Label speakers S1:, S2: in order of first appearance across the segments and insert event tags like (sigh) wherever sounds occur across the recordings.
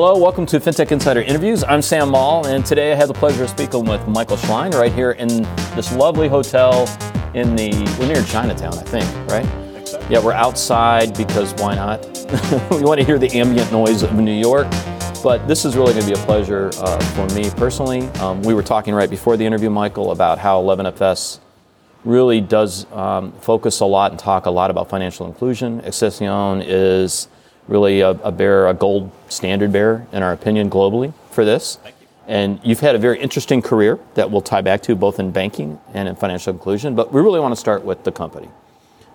S1: Hello, welcome to FinTech Insider Interviews. I'm Sam Maule, and today I have the pleasure of speaking with Michael Schlein right here in this lovely hotel in the, we're near Chinatown, I think, right? Yeah, we're outside because why not? (laughs) we want to hear the ambient noise of New York. But this is really going to be a pleasure uh, for me personally. Um, we were talking right before the interview, Michael, about how 11FS really does um, focus a lot and talk a lot about financial inclusion. Accion is really a, a bearer, a gold standard bearer, in our opinion, globally for this.
S2: You.
S1: And you've had a very interesting career that we'll tie back to both in banking and in financial inclusion. But we really want to start with the company.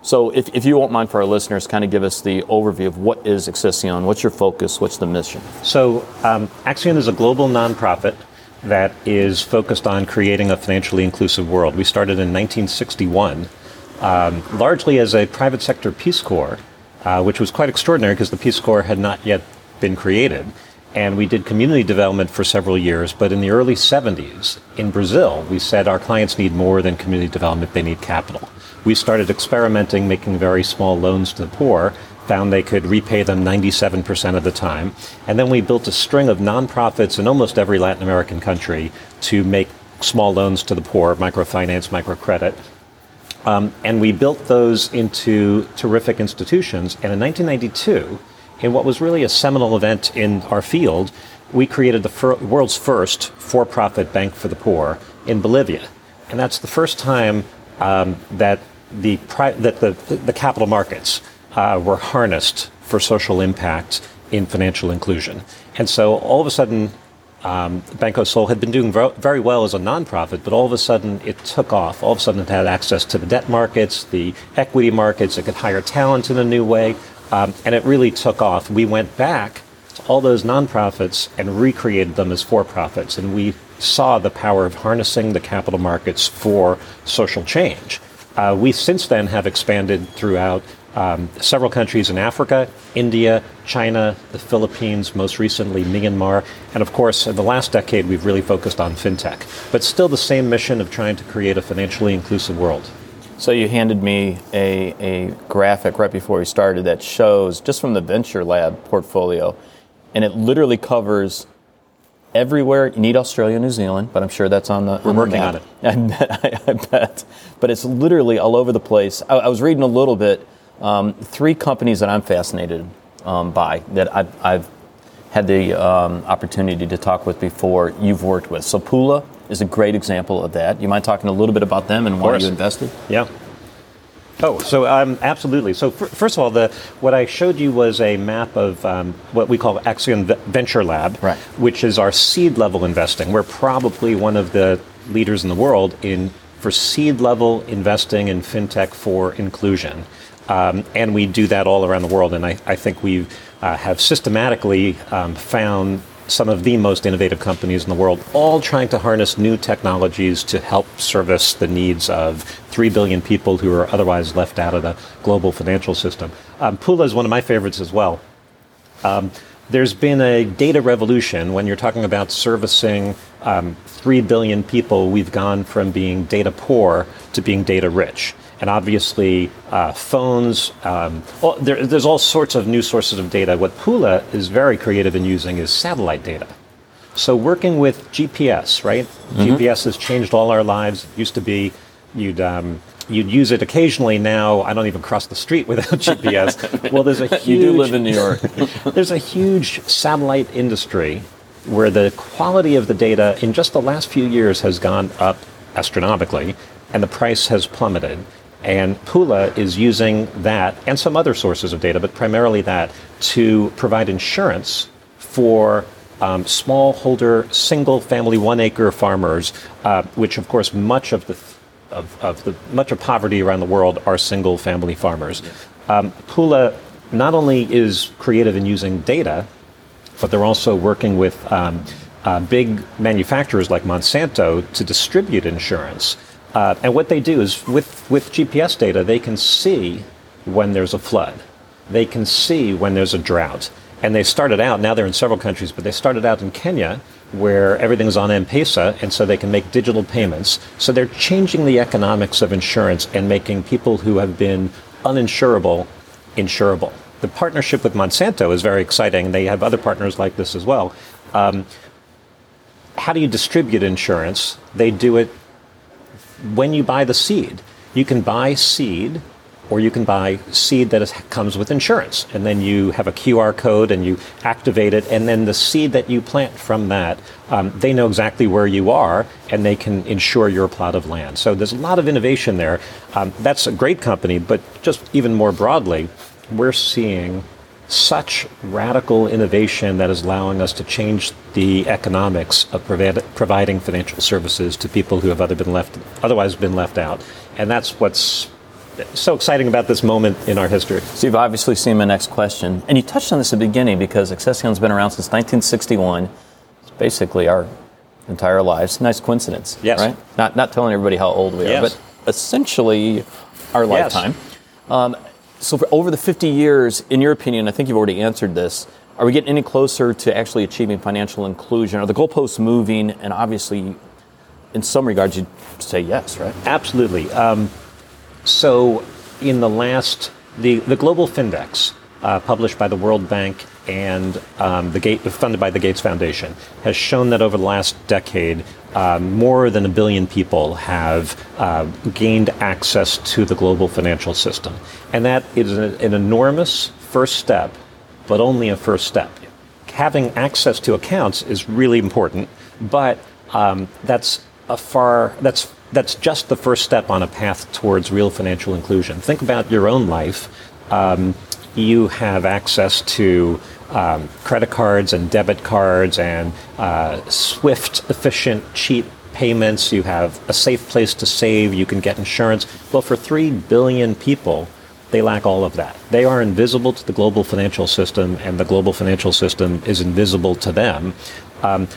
S1: So, if, if you won't mind for our listeners, kind of give us the overview of what is Accion, what's your focus, what's the mission?
S2: So, um, Accion is a global nonprofit that is focused on creating a financially inclusive world. We started in 1961, um, largely as a private sector Peace Corps, uh, which was quite extraordinary because the Peace Corps had not yet been created. And we did community development for several years, but in the early 70s in Brazil, we said our clients need more than community development, they need capital we started experimenting, making very small loans to the poor, found they could repay them 97% of the time. And then we built a string of nonprofits in almost every Latin American country to make small loans to the poor, microfinance, microcredit. Um, and we built those into terrific institutions. And in 1992, in what was really a seminal event in our field, we created the fir- world's first for profit bank for the poor in Bolivia. And that's the first time um, that the, pri- that the, the capital markets uh, were harnessed for social impact in financial inclusion. And so all of a sudden, um, Banco Sol had been doing very well as a nonprofit, but all of a sudden it took off. All of a sudden it had access to the debt markets, the equity markets, it could hire talent in a new way, um, and it really took off. We went back to all those nonprofits and recreated them as for profits, and we saw the power of harnessing the capital markets for social change. Uh, we since then have expanded throughout um, several countries in Africa, India, China, the Philippines, most recently Myanmar, and of course, in the last decade, we've really focused on fintech. But still the same mission of trying to create a financially inclusive world.
S1: So you handed me a, a graphic right before we started that shows just from the Venture Lab portfolio, and it literally covers everywhere. You need Australia, New Zealand, but I'm sure that's on the.
S2: We're
S1: on
S2: working
S1: the
S2: on it. (laughs)
S1: I bet, I, I bet. But it's literally all over the place. I, I was reading a little bit. Um, three companies that I'm fascinated um, by that I've, I've had the um, opportunity to talk with before. You've worked with. So Pula is a great example of that. You mind talking a little bit about them and why you invested?
S2: Yeah. Oh, so um, absolutely. So f- first of all, the what I showed you was a map of um, what we call Accion Venture Lab,
S1: right.
S2: which is our seed level investing. We're probably one of the leaders in the world in for seed level investing in fintech for inclusion. Um, and we do that all around the world. And I, I think we uh, have systematically um, found some of the most innovative companies in the world, all trying to harness new technologies to help service the needs of 3 billion people who are otherwise left out of the global financial system. Um, Pula is one of my favorites as well. Um, there's been a data revolution when you're talking about servicing um, 3 billion people. We've gone from being data poor to being data rich and obviously uh, phones. Um, well, there, there's all sorts of new sources of data. What Pula is very creative in using is satellite data. So working with GPS, right? Mm-hmm. GPS has changed all our lives. It used to be you'd um, you'd use it occasionally. Now I don't even cross the street without (laughs) GPS. well, there's a huge. (laughs)
S1: you do live in New York. (laughs)
S2: there's a huge satellite industry where the quality of the data in just the last few years has gone up astronomically, and the price has plummeted. And Pula is using that and some other sources of data, but primarily that, to provide insurance for um, smallholder, single family, one acre farmers, uh, which, of course, much of the of, of, the much of poverty around the world are single family farmers. Yes. Um, Pula not only is creative in using data, but they're also working with um, uh, big manufacturers like Monsanto to distribute insurance. Uh, and what they do is with, with GPS data, they can see when there's a flood. They can see when there's a drought. And they started out, now they're in several countries, but they started out in Kenya where everything's on M-Pesa, and so they can make digital payments. So they're changing the economics of insurance and making people who have been uninsurable insurable. the partnership with Monsanto is very exciting. They have other partners like this as well. Um, how do you distribute insurance? They do it when you buy the seed. You can buy seed or you can buy seed that is, comes with insurance. And then you have a QR code and you activate it, and then the seed that you plant from that, um, they know exactly where you are and they can insure your plot of land. So there's a lot of innovation there. Um, that's a great company, but just even more broadly, we're seeing such radical innovation that is allowing us to change the economics of provi- providing financial services to people who have other been left, otherwise been left out. And that's what's so exciting about this moment in our history.
S1: So you've obviously seen my next question, and you touched on this at the beginning because Accion's been around since 1961. It's basically our entire lives. Nice coincidence,
S2: yes.
S1: right? Not not telling everybody how old we
S2: yes.
S1: are, but essentially our
S2: yes.
S1: lifetime. Um, so for over the 50 years, in your opinion, I think you've already answered this. Are we getting any closer to actually achieving financial inclusion? Are the goalposts moving? And obviously, in some regards, you'd say yes, right?
S2: Absolutely. Um, so, in the last, the, the Global Findex, uh, published by the World Bank and um, the Gate, funded by the Gates Foundation, has shown that over the last decade, uh, more than a billion people have uh, gained access to the global financial system. And that is an, an enormous first step, but only a first step. Having access to accounts is really important, but um, that's a far that's that's just the first step on a path towards real financial inclusion. Think about your own life. Um, you have access to um, credit cards and debit cards and uh, swift, efficient, cheap payments. You have a safe place to save. You can get insurance. Well, for 3 billion people, they lack all of that. They are invisible to the global financial system, and the global financial system is invisible to them. Um,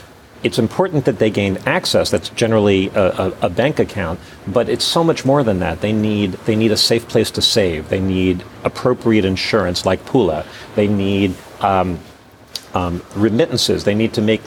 S2: it's important that they gain access. That's generally a, a, a, bank account, but it's so much more than that. They need they need a safe place to save. They need appropriate insurance like Pula. They need um, um, remittances. They need to make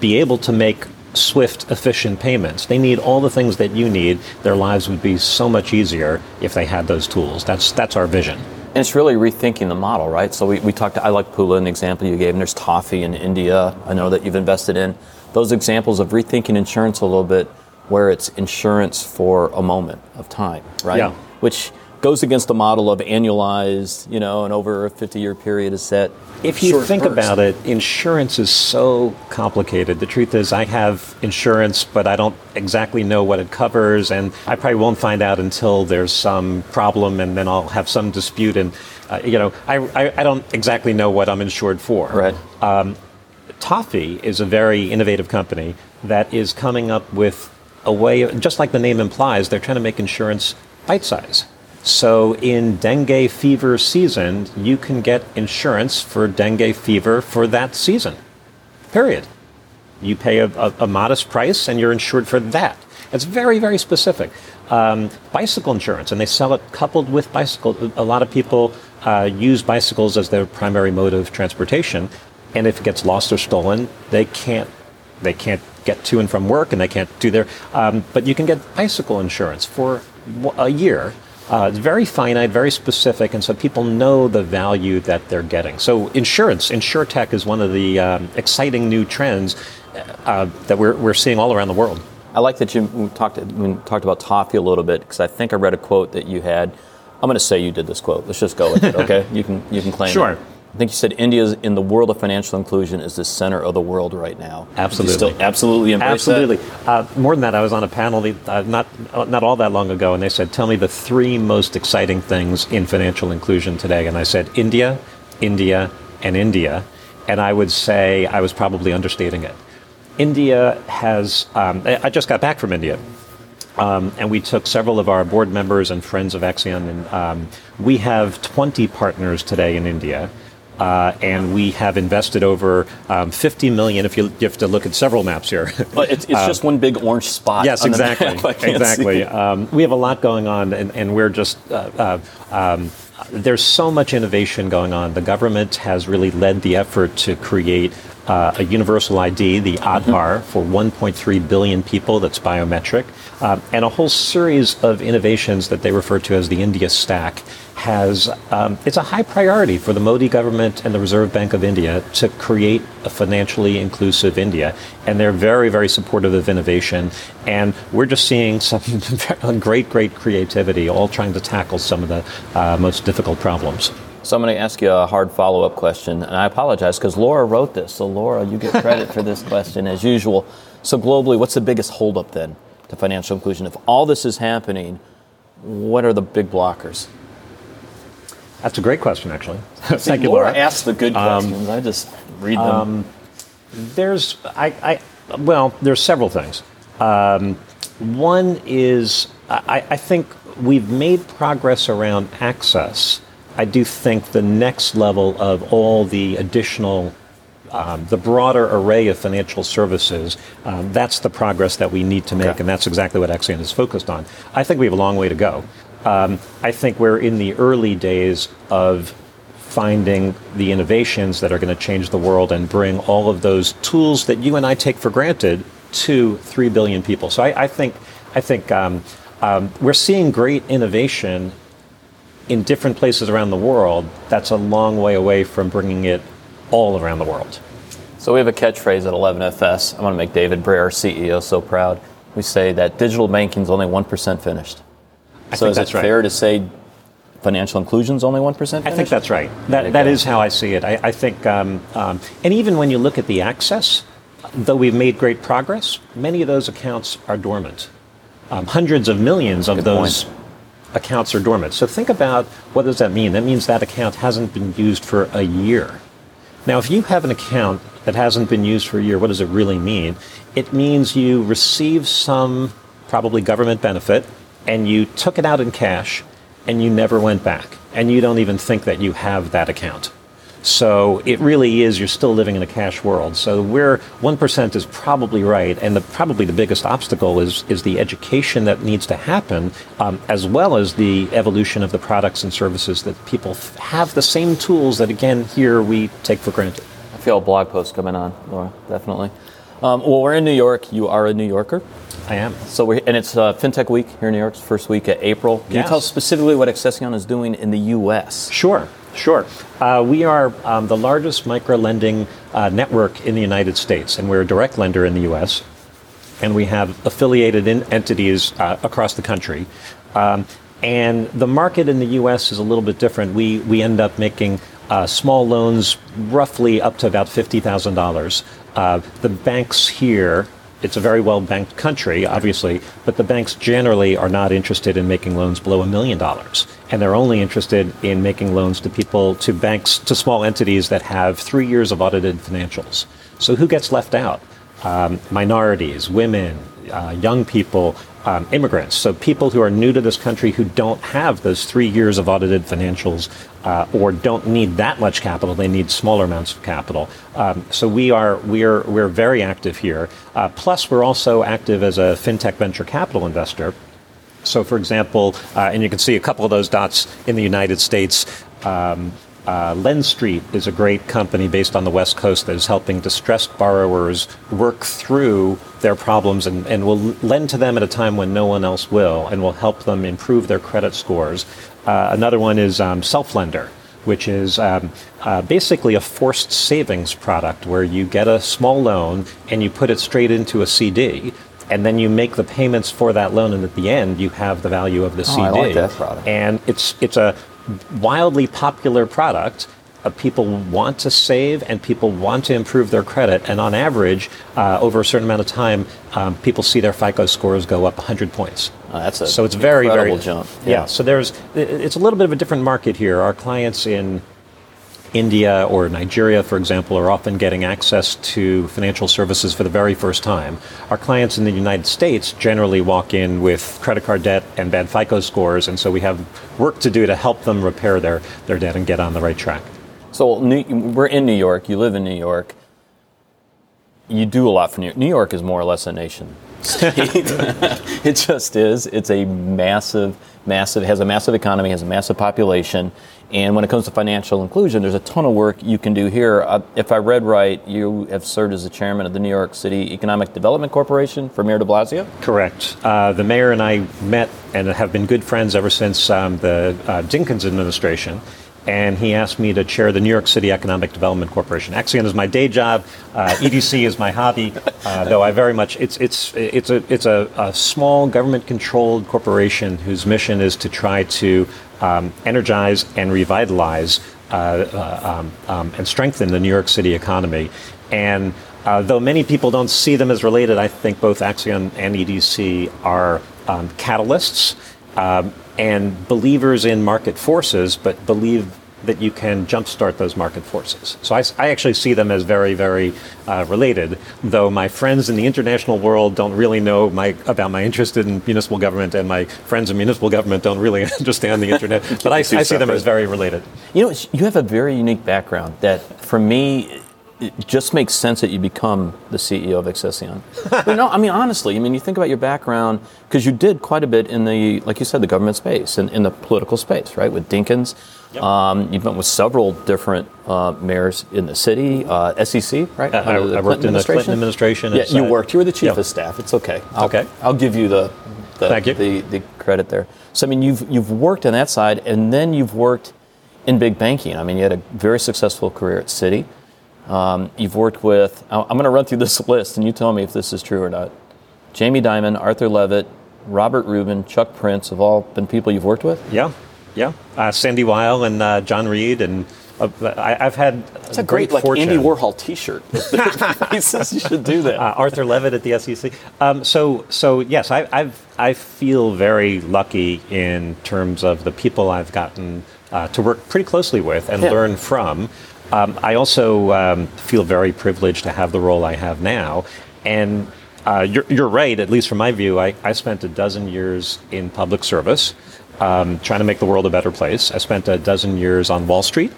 S2: be able to make swift, efficient payments. They need all the things that you need. Their lives would be so much easier if they had those tools. That's that's our vision.
S1: And it's really rethinking the model, right? So we, we talked, I like Pula, an example you gave, and there's Toffee in India, I know that you've invested in. Those examples of rethinking insurance a little bit, where it's insurance for a moment of time, right?
S2: Yeah.
S1: Which goes against the model of annualized, you know, and over a 50 year period is set.
S2: If you think burst. about it, insurance is so complicated. The truth is, I have insurance, but I don't exactly know what it covers, and I probably won't find out until there's some problem, and then I'll have some dispute. And, uh, you know, I, I, I, don't exactly know what I'm insured for.
S1: Right. Um,
S2: Toffee is a very innovative company that is coming up with a way, just like the name implies, they're trying to make insurance bite size. So in dengue fever season, you can get insurance for dengue fever for that season. Period. You pay a, a, a modest price and you're insured for that. It's very, very specific. Um, bicycle insurance, and they sell it coupled with bicycle. A lot of people uh, use bicycles as their primary mode of transportation, and if it gets lost or stolen, they can't they can't get to and from work, and they can't do their. Um, but you can get bicycle insurance for a year uh, it's very finite, very specific, and so people know the value that they're getting. So insurance, insurtech is one of the um, exciting new trends uh, that we're, we're seeing all around the world.
S1: I like that you talked, we talked about Toffee a little bit because I think I read a quote that you had. I'm going to say you did this quote. Let's just go with it, okay? (laughs) you can you can claim
S2: sure.
S1: it. I think you said India is in the world of financial inclusion is the center of the world right now.
S2: Absolutely,
S1: still absolutely
S2: absolutely. Uh, more than that, I was on a panel uh, not uh, not all that long ago, and they said, "Tell me the three most exciting things in financial inclusion today." And I said, "India, India, and India." And I would say I was probably understating it. India has. Um, I just got back from India. Um, and we took several of our board members and friends of Accion, and um, we have 20 partners today in India. Uh, and we have invested over um, 50 million. If you, you, have to look at several maps here, (laughs)
S1: it's, it's just one big orange spot.
S2: Yes, exactly, (laughs) exactly. Um, we have a lot going on, and, and we're just uh, uh, um, there's so much innovation going on. The government has really led the effort to create uh, a universal ID, the Aadhaar, for 1.3 billion people that's biometric, uh, and a whole series of innovations that they refer to as the India Stack has um, it's a high priority for the Modi government and the Reserve Bank of India to create a financially inclusive India, and they're very very supportive of innovation. And we're just seeing some (laughs) great great creativity, all trying to tackle some of the uh, most difficult problems.
S1: So I'm going to ask you a hard follow-up question, and I apologize because Laura wrote this. So Laura, you get credit for this question as usual. So globally, what's the biggest holdup then to financial inclusion? If all this is happening, what are the big blockers?
S2: That's a great question, actually. (laughs)
S1: Thank you, Laura. Laura asks the good um, questions. Um, I just read them. Um,
S2: there's, I, I, well, there's several things. Um, one is, I, I think we've made progress around access. I do think the next level of all the additional um, the broader array of financial services, um, that's the progress that we need to make, okay. and that's exactly what Accion is focused on. I think we have a long way to go. Um, I think we're in the early days of finding the innovations that are going to change the world and bring all of those tools that you and I take for granted to three billion people. So I, I think I think um, um, we're seeing great innovation in different places around the world. That's a long way away from bringing it all around the world.
S1: So we have a catchphrase at 11FS. I want to make David Brear, our CEO, so proud. We say that digital banking is only 1% finished.
S2: I
S1: so
S2: is
S1: it
S2: right.
S1: fair to say financial inclusion is only 1%?
S2: I think that's right. That, that is how I see it. I, I think, um, um, and even when you look at the access, though we've made great progress, many of those accounts are dormant. Um, hundreds of millions of Good those point. Accounts are dormant. So think about what does that mean? That means that account hasn't been used for a year. Now, if you have an account that hasn't been used for a year, what does it really mean? It means you receive some probably government benefit and you took it out in cash and you never went back and you don't even think that you have that account. So it really is, you're still living in a cash world. So we're 1% is probably right. And the, probably the biggest obstacle is, is the education that needs to happen, um, as well as the evolution of the products and services that people have the same tools that, again, here we take for granted.
S1: I feel a blog post coming on, Laura, definitely. Um, well, we're in New York. You are a New Yorker.
S2: I am.
S1: So we and it's uh, FinTech Week here in New York. It's first week of April. Can yes. you tell us specifically what Accion is doing in the U.S.?
S2: Sure. Sure. Uh, we are um, the largest micro lending uh, network in the United States, and we're a direct lender in the U.S. And we have affiliated entities uh, across the country. Um, and the market in the U.S. is a little bit different. We we end up making uh, small loans, roughly up to about $50,000. Uh, the banks here, it's a very well banked country, obviously, but the banks generally are not interested in making loans below a million dollars. And they're only interested in making loans to people, to banks, to small entities that have three years of audited financials. So who gets left out? Um, minorities, women, uh, young people, um, immigrants, so people who are new to this country who don't have those three years of audited financials uh, or don't need that much capital, they need smaller amounts of capital. Um, so we are we're we're very active here. Uh, plus, we're also active as a fintech venture capital investor. So, for example, uh, and you can see a couple of those dots in the United States. Um, uh, LendStreet is a great company based on the West Coast that is helping distressed borrowers work through their problems and, and will lend to them at a time when no one else will and will help them improve their credit scores. Uh, another one is um, Selflender, which is um, uh, basically a forced savings product where you get a small loan and you put it straight into a CD and then you make the payments for that loan, and at the end you have the value of the
S1: oh,
S2: CD. I
S1: like that product.
S2: And it's it's a wildly popular product. Uh, people want to save and people want to improve their credit. And on average, uh, over a certain amount of time, um, people see their FICO scores go up 100 points.
S1: Oh, that's a
S2: so it's very
S1: very
S2: jump.
S1: Yeah.
S2: yeah. So there's it's a little bit of a different market here. Our clients in India or Nigeria, for example, are often getting access to financial services for the very first time. Our clients in the United States generally walk in with credit card debt and bad FICO scores, and so we have work to do to help them repair their, their debt and get on the right track.
S1: So we're in New York, you live in New York, you do a lot for New York. New York is more or less a nation (laughs) it just is. It's a massive, massive, has a massive economy, has a massive population. And when it comes to financial inclusion, there's a ton of work you can do here. Uh, if I read right, you have served as the chairman of the New York City Economic Development Corporation for Mayor de Blasio?
S2: Correct. Uh, the mayor and I met and have been good friends ever since um, the uh, Dinkins administration and he asked me to chair the New York City Economic Development Corporation. Accion is my day job. Uh, (laughs) EDC is my hobby, uh, though I very much it's it's it's a it's a, a small government-controlled corporation whose mission is to try to um, energize and revitalize uh, uh um, um, and strengthen the New York City economy. And uh, though many people don't see them as related, I think both Accion and EDC are um, catalysts. Um, and believers in market forces, but believe that you can jumpstart those market forces. So I, I actually see them as very, very uh, related, though my friends in the international world don't really know my, about my interest in municipal government, and my friends in municipal government don't really (laughs) understand the internet. but I, I see them as very related.
S1: You know, you have a very unique background that, for me, it just makes sense that you become the CEO of Accion. but no, I mean honestly, I mean you think about your background because you did quite a bit in the, like you said, the government space and in the political space, right? With Dinkins, yep. um, you've been with several different uh, mayors in the city, uh, SEC, right?
S2: Uh, I, I worked in the Clinton administration.
S1: Yeah, you worked. You were the chief yep. of staff. It's okay. I'll,
S2: okay.
S1: I'll give you the the,
S2: Thank you.
S1: the the credit there. So I mean, you've you've worked on that side, and then you've worked in big banking. I mean, you had a very successful career at Citi. Um, you've worked with, I'm going to run through this (laughs) list and you tell me if this is true or not. Jamie Dimon, Arthur Levitt, Robert Rubin, Chuck Prince have all been people you've worked with?
S2: Yeah, yeah. Uh, Sandy Weill and uh, John Reed and uh, I, have had
S1: It's a great,
S2: great
S1: like Andy Warhol T-shirt. (laughs) (laughs) he says you should do that.
S2: Uh, Arthur Levitt at the SEC. Um, so, so yes, I, I've, I feel very lucky in terms of the people I've gotten uh, to work pretty closely with and yeah. learn from. Um, I also um, feel very privileged to have the role I have now. And uh, you're, you're, right, at least from my view, I, I spent a dozen years in public service um, trying to make the world a better place. I spent a dozen years on Wall Street,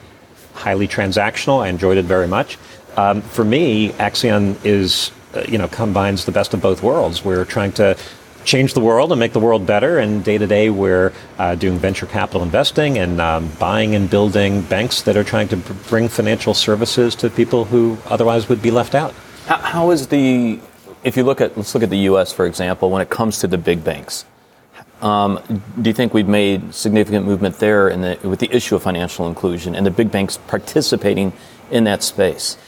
S2: highly transactional. I enjoyed it very much. Um, for me, Accion is, uh, you know, combines the best of both worlds. We're trying to change the world and make the world better. And day to day, we're uh, doing venture capital investing and um, buying and building banks that are trying to bring financial services to people who otherwise would be left out.
S1: how, how is the, if you look at, let's look at the U.S. for example, when it comes to the big banks. Um, do you think we've made significant movement there in the, with the issue of financial inclusion and the big banks participating in that space?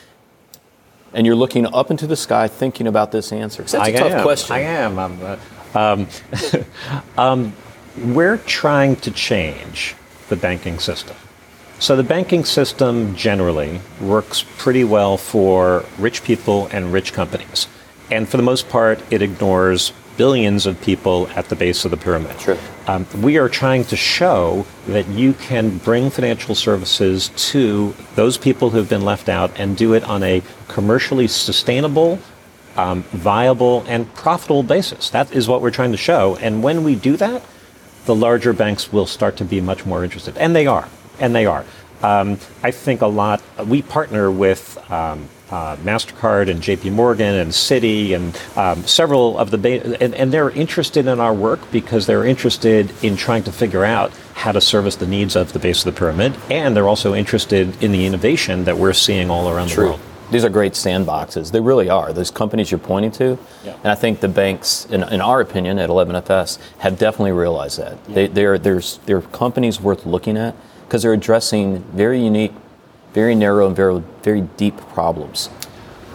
S1: And you're looking up into the sky thinking about this answer. That's I a tough
S2: am.
S1: question.
S2: I am. Uh, um, (laughs) um, we're trying to change the banking system. So the banking system generally works pretty well for rich people and rich companies. And for the most part, it ignores billions of people at the base of the pyramid.
S1: Sure.
S2: Um, we are trying to show that you can bring financial services to those people who have been left out and do it on a commercially sustainable um, viable and profitable basis. That is what we're trying to show. And when we do that, the larger banks will start to be much more interested. And they are. And they are. Um, I think a lot, we partner with um, uh, MasterCard and JP Morgan and Citi and um, several of the, ba- and, and, they're interested in our work because they're interested in trying to figure out how to service the needs of the base of the pyramid. And they're also interested in the innovation that we're seeing all around
S1: True.
S2: the world
S1: these are great sandboxes. They really are. Those companies you're pointing to, yeah. and I think the banks, in, in, our opinion, at 11FS, have definitely realized that. Yeah. They, they're, there's, they're companies worth looking at because they're addressing very unique, very narrow, and very, very deep problems.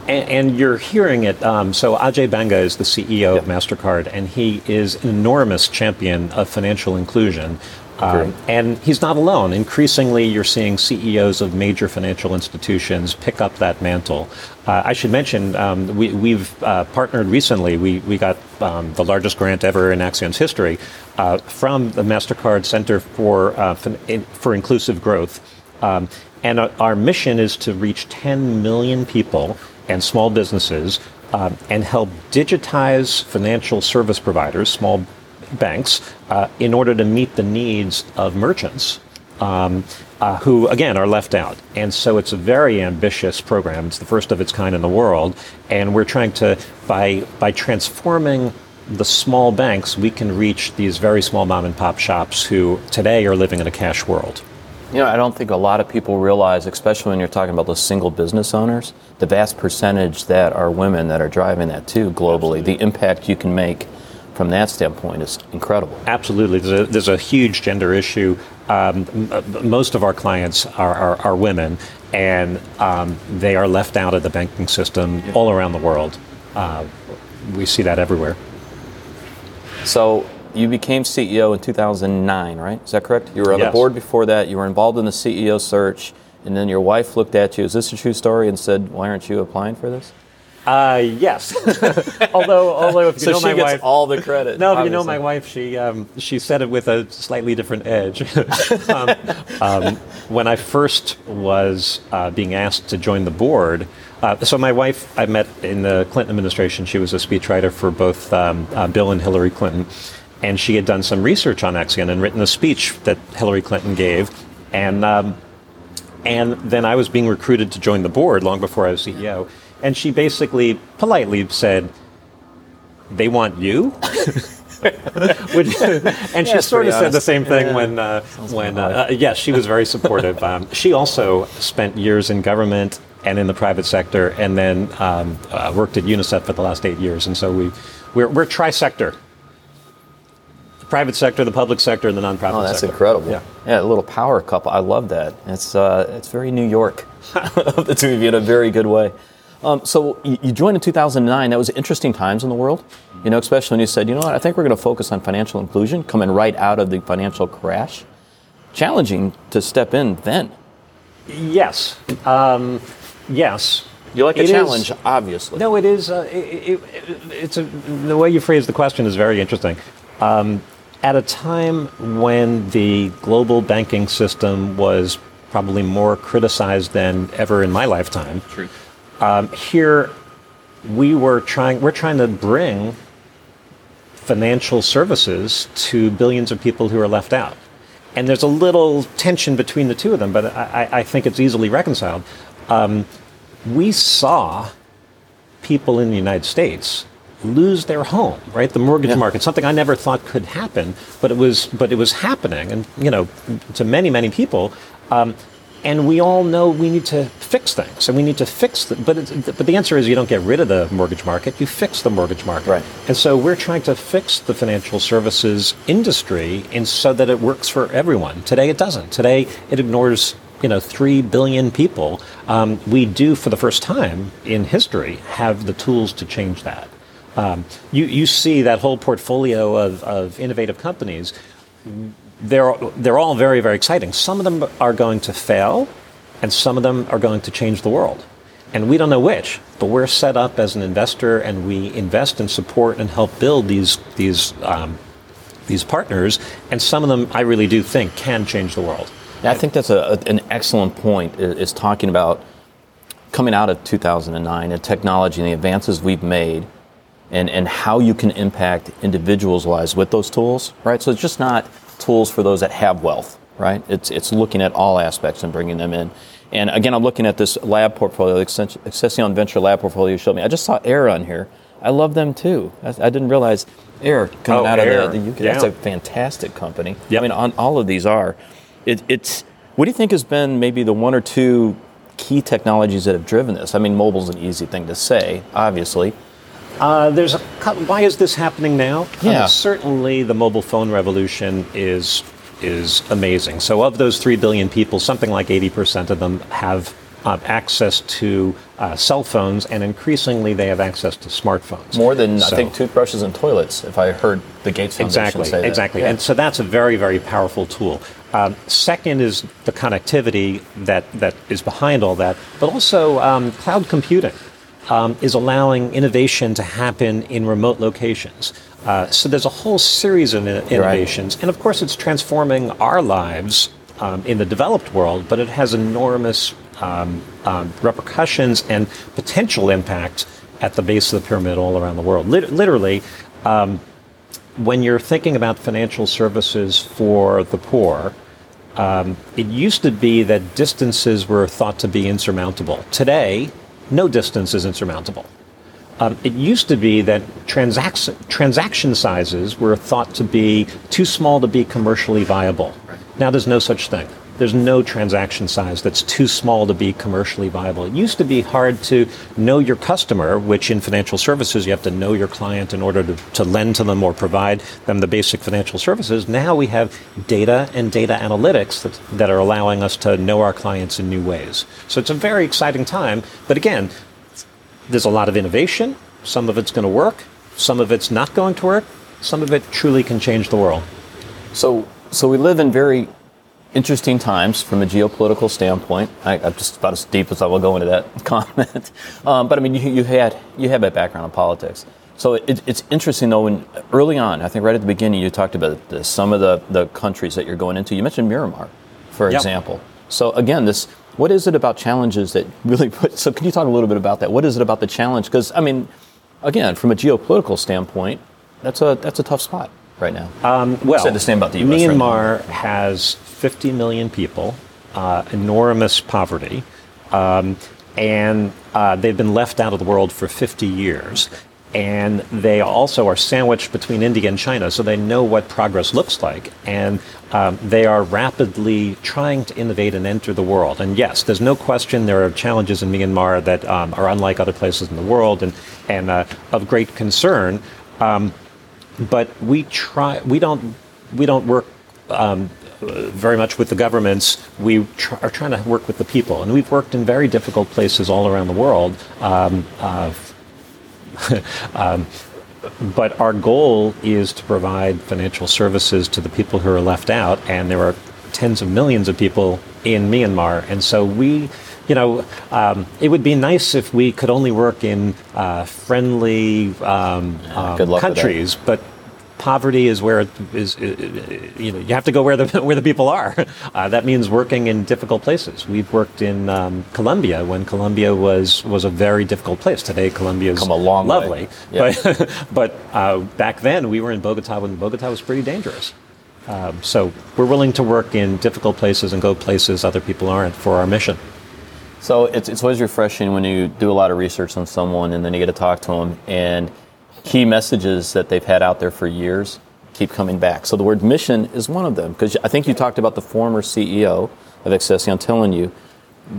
S2: And, and you're hearing it. Um, so Ajay Banga is the CEO of MasterCard, and he is an enormous champion of financial inclusion. Um, and he's not alone. Increasingly, you're seeing CEOs of major financial institutions pick up that mantle. Uh, I should mention um, we, have uh, partnered recently. We, we got um, the largest grant ever in Accion's history uh, from the Mastercard Center for uh, for Inclusive Growth, um, and our mission is to reach 10 million people and small businesses um, and help digitize financial service providers, small banks uh, in order to meet the needs of merchants um, uh, who, again, are left out. And so it's a very ambitious program. It's the first of its kind in the world. And we're trying to, by, by transforming the small banks, we can reach these very small mom and pop shops who today are living in a cash world.
S1: You know, I don't think a lot of people realize, especially when you're talking about those single business owners, the vast percentage that are women that are driving that too globally. Absolutely. The impact you can make from that standpoint is incredible.
S2: Absolutely. There's a, there's a huge gender issue. Um, most of our clients are, are, are women, and um, they are left out of the banking system all around the world. Uh, we see that everywhere.
S1: So you became CEO in 2009, right? Is that correct? You were on
S2: yes.
S1: the board before that. You were involved in the CEO search, and then your wife looked at you. Is this a true story? And said, "Why aren't you applying for this?"
S2: Uh, yes. (laughs) although, although if you
S1: so
S2: know
S1: she
S2: my
S1: gets
S2: wife,
S1: all the credit.
S2: No, if you know my wife, she um, she said it with a slightly different edge. (laughs) um, um, when I first was uh, being asked to join the board, uh, so my wife I met in the Clinton administration. She was a speechwriter for both um, uh, Bill and Hillary Clinton, and she had done some research on Accion and written a speech that Hillary Clinton gave, and um, and then I was being recruited to join the board long before I was CEO. And she basically politely said, They want you? (laughs) Which, and she sort of honest. said the same thing yeah. when, uh, when uh, uh, yes, she was very supportive. Um, she also spent years in government and in the private sector, and then um, uh, worked at UNICEF for the last eight years. And so we, we're, we're tri-sector. The private sector, the public sector, and the nonprofit sector.
S1: Oh, that's
S2: sector.
S1: incredible.
S2: Yeah.
S1: yeah, a little power couple. I love that. It's, uh, it's very New York, (laughs) of the two of you in a very good way. Um, so you joined in 2009. That was interesting times in the world, you know, especially when you said, you know what, I think we're going to focus on financial inclusion, coming right out of the financial crash. Challenging to step in then.
S2: Yes. Um, yes.
S1: You like a it challenge, is, obviously.
S2: No, it is. Uh, it, it, it's a, the way you phrase the question is very interesting. Um, at a time when the global banking system was probably more criticized than ever in my lifetime.
S1: True.
S2: Um, here, we were trying. We're trying to bring financial services to billions of people who are left out. And there's a little tension between the two of them, but I, I think it's easily reconciled. Um, we saw people in the United States lose their home, right? The mortgage yeah. market, something I never thought could happen, but it was, but it was happening, and you know, to many, many people. Um, and we all know we need to fix things, and we need to fix the, but but the answer is you don't get rid of the mortgage market, you fix the mortgage market.
S1: Right.
S2: And so we're trying to fix the financial services industry in so that it works for everyone. Today it doesn't. Today it ignores you know three billion people. Um, we do for the first time in history have the tools to change that. Um, you you see that whole portfolio of, of innovative companies they're, they're all very, very exciting. Some of them are going to fail, and some of them are going to change the world. And we don't know which, but we're set up as an investor and we invest and support and help build these, these, um, these partners. And some of them, I really do think, can change the world.
S1: Yeah, I think that's a, an excellent point, is talking about coming out of 2009 and technology and the advances we've made and, and how you can impact individuals' lives with those tools, right? So it's just not tools for those that have wealth, right? It's, it's looking at all aspects and bringing them in. And again, I'm looking at this lab portfolio, Excelsior Venture lab portfolio you showed me. I just saw Air on here. I love them too. I, I didn't realize Air coming
S2: oh,
S1: out
S2: Air.
S1: of the, the UK.
S2: Yeah.
S1: That's a fantastic company.
S2: Yep.
S1: I mean, on, all of these are. It, it's what do you think has been maybe the one or two key technologies that have driven this? I mean, mobile's an easy thing to say, obviously.
S2: Uh, there's a, why is this happening now?
S1: Yeah.
S2: Uh, certainly, the mobile phone revolution is is amazing. So, of those three billion people, something like 80% of them have uh, access to uh, cell phones, and increasingly they have access to smartphones.
S1: More than so, I think toothbrushes and toilets, if I heard the Gates Foundation
S2: exactly,
S1: say that.
S2: Exactly,
S1: yeah.
S2: and so that's a very, very powerful tool. Um, second is the connectivity that that is behind all that, but also um, cloud computing um, is allowing innovation to happen in remote locations. Uh, so there's a whole series of innovations, right. and of course, it's transforming our lives um, in the developed world, but it has enormous um, um, repercussions and potential impact at the base of the pyramid all around the world. Lit- literally, um, when you're thinking about financial services for the poor, um, it used to be that distances were thought to be insurmountable. Today, no distance is insurmountable. Um, it used to be that transaction, transaction sizes were thought to be too small to be commercially viable. Now there's no such thing. There's no transaction size that's too small to be commercially viable. It used to be hard to know your customer, which in financial services you have to know your client in order to, to lend to them or provide them the basic financial services. Now we have data and data analytics that, that are allowing us to know our clients in new ways. So it's a very exciting time. But again, there's a lot of innovation. Some of it's going to work. Some of it's not going to work. Some of it truly can change the world.
S1: So, so we live in very interesting times from a geopolitical standpoint. I, am just about as deep as I will go into that (laughs) comment. Um, but I mean, you, you, had you have a background in politics. So it, it's interesting though. When early on, I think right at the beginning, you talked about the, some of the, the countries that you're going into. You mentioned Myanmar, for yep. example. So again, this what is it about challenges that really put? So can you talk a little bit about that? What is it about the challenge? Because I mean, again, from a geopolitical standpoint, that's a that's a tough spot right now. Um,
S2: well,
S1: said the same about the U.S.
S2: Myanmar right has 50 million people, uh, enormous poverty, um, and uh, they've been left out of the world for 50 years. And they also are sandwiched between India and China, so they know what progress looks like. And um, they are rapidly trying to innovate and enter the world. And yes, there's no question there are challenges in Myanmar that um, are unlike other places in the world and, and uh, of great concern. Um, but we try. We don't. We don't work um, very much with the governments. We tr- are trying to work with the people, and we've worked in very difficult places all around the world. Um, uh, (laughs) um, but our goal is to provide financial services to the people who are left out, and there are tens of millions of people in Myanmar, and so we you know, um, it would be nice if we could only work in uh, friendly um, um, countries, but poverty is where it is, you know, you have to go where the, (laughs) where the people are. Uh, that means working in difficult places. We've worked in um, Colombia when Colombia was, was a very difficult place. Today, Colombia is
S1: Come a long
S2: lovely. Yeah. But, (laughs) but uh, back then, we were in Bogota when Bogota was pretty dangerous. Um, so we're willing to work in difficult places and go places other people aren't for our mission.
S1: So it's, it's always refreshing when you do a lot of research on someone and then you get to talk to them and key messages that they've had out there for years keep coming back. So the word mission is one of them because I think you talked about the former CEO of Accion. Telling you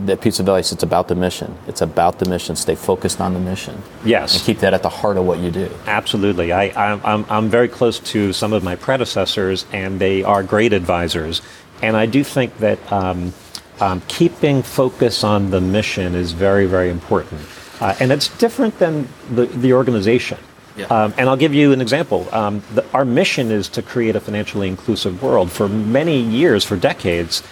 S1: that piece of advice it's about the mission. It's about the mission. Stay focused on the mission.
S2: Yes.
S1: And keep that at the heart of what you do.
S2: Absolutely. I, I'm, I'm very close to some of my predecessors and they are great advisors. And i do think that um, um, keeping focus on the mission is very very important uh, and it's different than the, the organization yeah. Um, and I'll give you an example. Um, the, our mission is to create a financially inclusive world. For many years, for decades,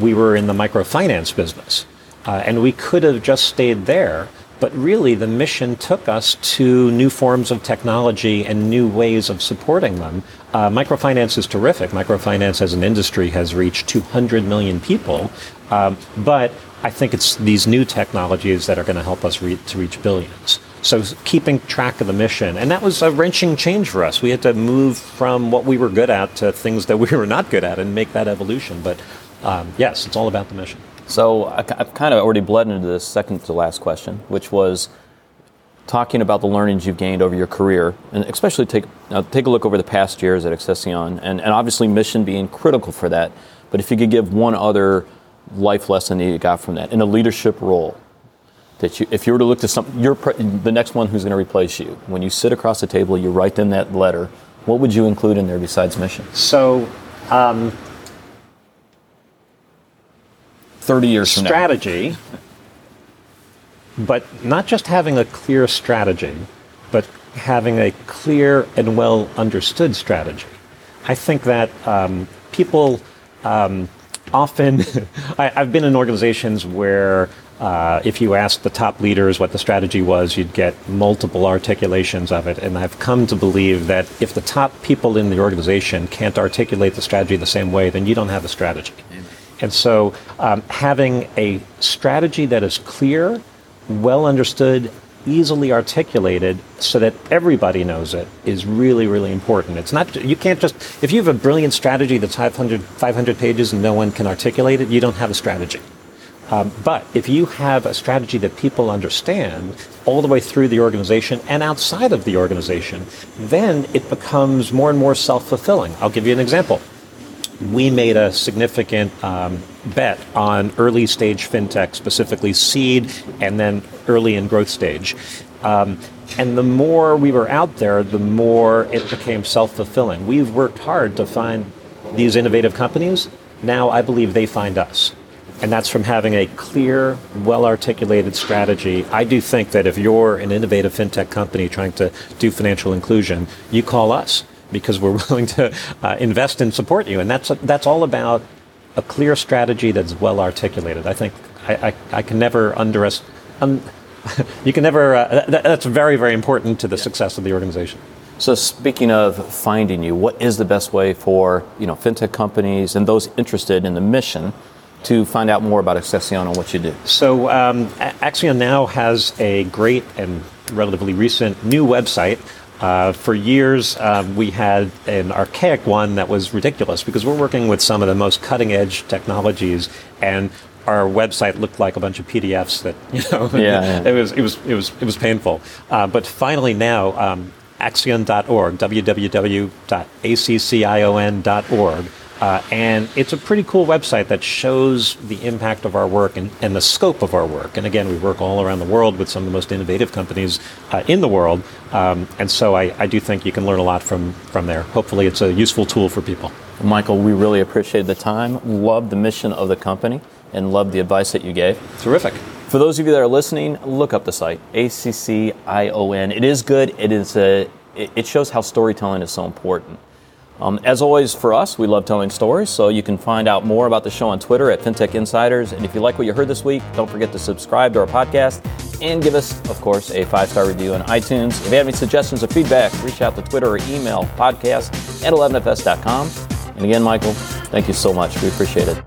S2: we were in the microfinance business. Uh, and we could have just stayed there. But really, the mission took us to new forms of technology and new ways of supporting them. Uh, microfinance is terrific. Microfinance as an industry has reached 200 million people. Um, but I think it's these new technologies that are going to help us re- to reach billions. So keeping track of the mission, and that was a wrenching change for us. We had to move from what we were good at to things that we were not good at, and make that evolution. But um, yes, it's all about the mission.
S1: So I, have kind of already bled into this second to last question, which was talking about the learnings you've gained over your career, and especially take uh, take a look over the past years at Accion, and, and obviously mission being critical for that. But if you could give one other life lesson that you got from that in a leadership role, that you, if you were to look to some, you're the next one who's going to replace you. When you sit across the table, you write them that letter. What would you include in there besides mission?
S2: So, um,
S1: thirty years
S2: strategy, but not just having a clear strategy, but having a clear and well understood strategy. I think that um, people um, often, (laughs) I, have been in organizations where uh, if you ask the top leaders what the strategy was, you'd get multiple articulations of it. And I've come to believe that if the top people in the organization can't articulate the strategy the same way, then you don't have a strategy. And so um, having a strategy that is clear, well understood, easily articulated so that everybody knows it is really, really important. It's not, you can't just, if you have a brilliant strategy that's 500, 500 pages and no one can articulate it, you don't have a strategy. Um, but if you have a strategy that people understand all the way through the organization and outside of the organization, then it becomes more and more self fulfilling. I'll give you an example. We made a significant um, bet on early stage fintech, specifically seed and then early and growth stage. Um, and the more we were out there, the more it became self fulfilling. We've worked hard to find these innovative companies. Now I believe they find us and that's from having a clear, well articulated strategy. I do think that if you're an innovative fintech company trying to do financial inclusion, you call us because we're (laughs) willing to uh, invest and support you. And that's, that's all about a clear strategy that's well articulated. I think I, I, I can never underestimate. Un- (laughs) you can never, uh, that, that's very, very important to the success of the organization.
S1: So speaking of finding you, what is the best way for you know fintech companies and those interested in the mission to find out more about Accion and what you do?
S2: So, um, Accion now has a great and relatively recent new website. Uh, for years, um, we had an archaic one that was ridiculous because we're working with some of the most cutting edge technologies, and our website looked like a bunch of PDFs that (laughs) you know.
S1: Yeah,
S2: yeah. it was it was it was it was painful. Uh, but finally now. Um, Accion.org, www.accion.org, uh, and it's a pretty cool website that shows the impact of our work and, and, the scope of our work. And again, we work all around the world with some of the most innovative companies uh, in the world. Um, and so I, I, do think you can learn a lot from, from there. Hopefully, it's a useful tool for people.
S1: Michael, we really appreciate the time, love the mission of the company, and love the advice that you gave.
S2: Terrific.
S1: For those of you that are listening, look up the site, ACCION. It is good. It is a, it shows how storytelling is so important. Um, as always, for us, we love telling stories, so you can find out more about the show on Twitter at FinTech Insiders. And if you like what you heard this week, don't forget to subscribe to our podcast and give us, of course, a five star review on iTunes. If you have any suggestions or feedback, reach out to Twitter or email podcast at 11fs.com. And again, Michael, thank you so much. We appreciate it.